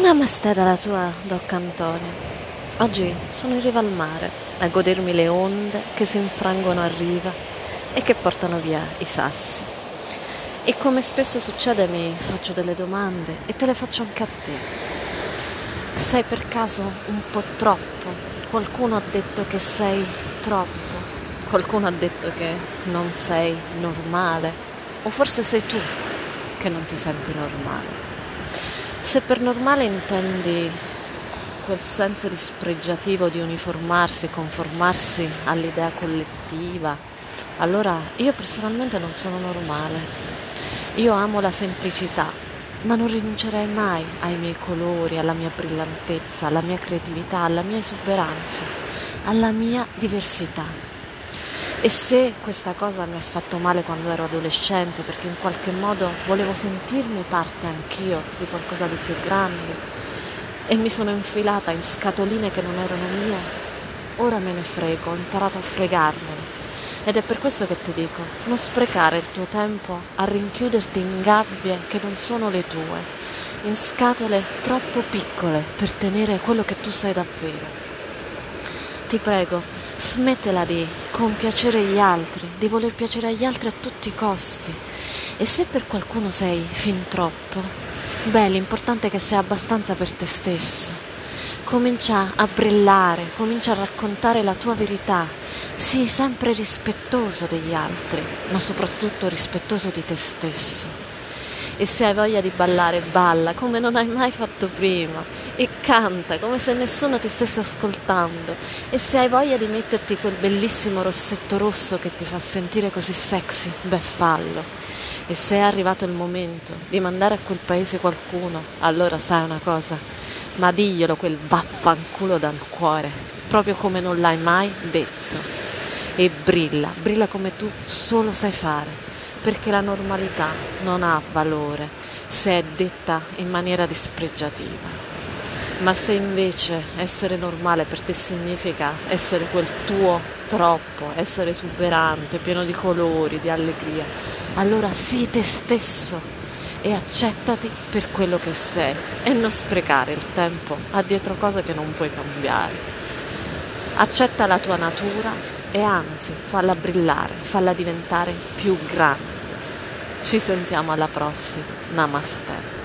Namaste dalla tua Doc Antonio. Oggi sono in riva al mare a godermi le onde che si infrangono a riva e che portano via i sassi. E come spesso succede mi faccio delle domande e te le faccio anche a te. Sei per caso un po' troppo? Qualcuno ha detto che sei troppo? Qualcuno ha detto che non sei normale? O forse sei tu che non ti senti normale? Se per normale intendi quel senso dispregiativo di uniformarsi conformarsi all'idea collettiva, allora io personalmente non sono normale. Io amo la semplicità, ma non rinuncerei mai ai miei colori, alla mia brillantezza, alla mia creatività, alla mia esuberanza, alla mia diversità. E se questa cosa mi ha fatto male quando ero adolescente, perché in qualche modo volevo sentirmi parte anch'io di qualcosa di più grande, e mi sono infilata in scatoline che non erano mie, ora me ne frego, ho imparato a fregarmene. Ed è per questo che ti dico, non sprecare il tuo tempo a rinchiuderti in gabbie che non sono le tue, in scatole troppo piccole per tenere quello che tu sei davvero. Ti prego, smettela di compiacere gli altri, di voler piacere agli altri a tutti i costi. E se per qualcuno sei fin troppo, beh, l'importante è che sei abbastanza per te stesso. Comincia a brillare, comincia a raccontare la tua verità. Sii sempre rispettoso degli altri, ma soprattutto rispettoso di te stesso e se hai voglia di ballare, balla come non hai mai fatto prima e canta come se nessuno ti stesse ascoltando e se hai voglia di metterti quel bellissimo rossetto rosso che ti fa sentire così sexy, beh fallo. E se è arrivato il momento di mandare a quel paese qualcuno, allora sai una cosa, ma diglielo quel vaffanculo dal cuore, proprio come non l'hai mai detto. E brilla, brilla come tu solo sai fare perché la normalità non ha valore se è detta in maniera dispregiativa. Ma se invece essere normale per te significa essere quel tuo troppo, essere esuberante, pieno di colori, di allegria, allora sii te stesso e accettati per quello che sei e non sprecare il tempo a dietro cose che non puoi cambiare. Accetta la tua natura e anzi falla brillare, falla diventare più grande. Ci sentiamo alla prossima. Namaste.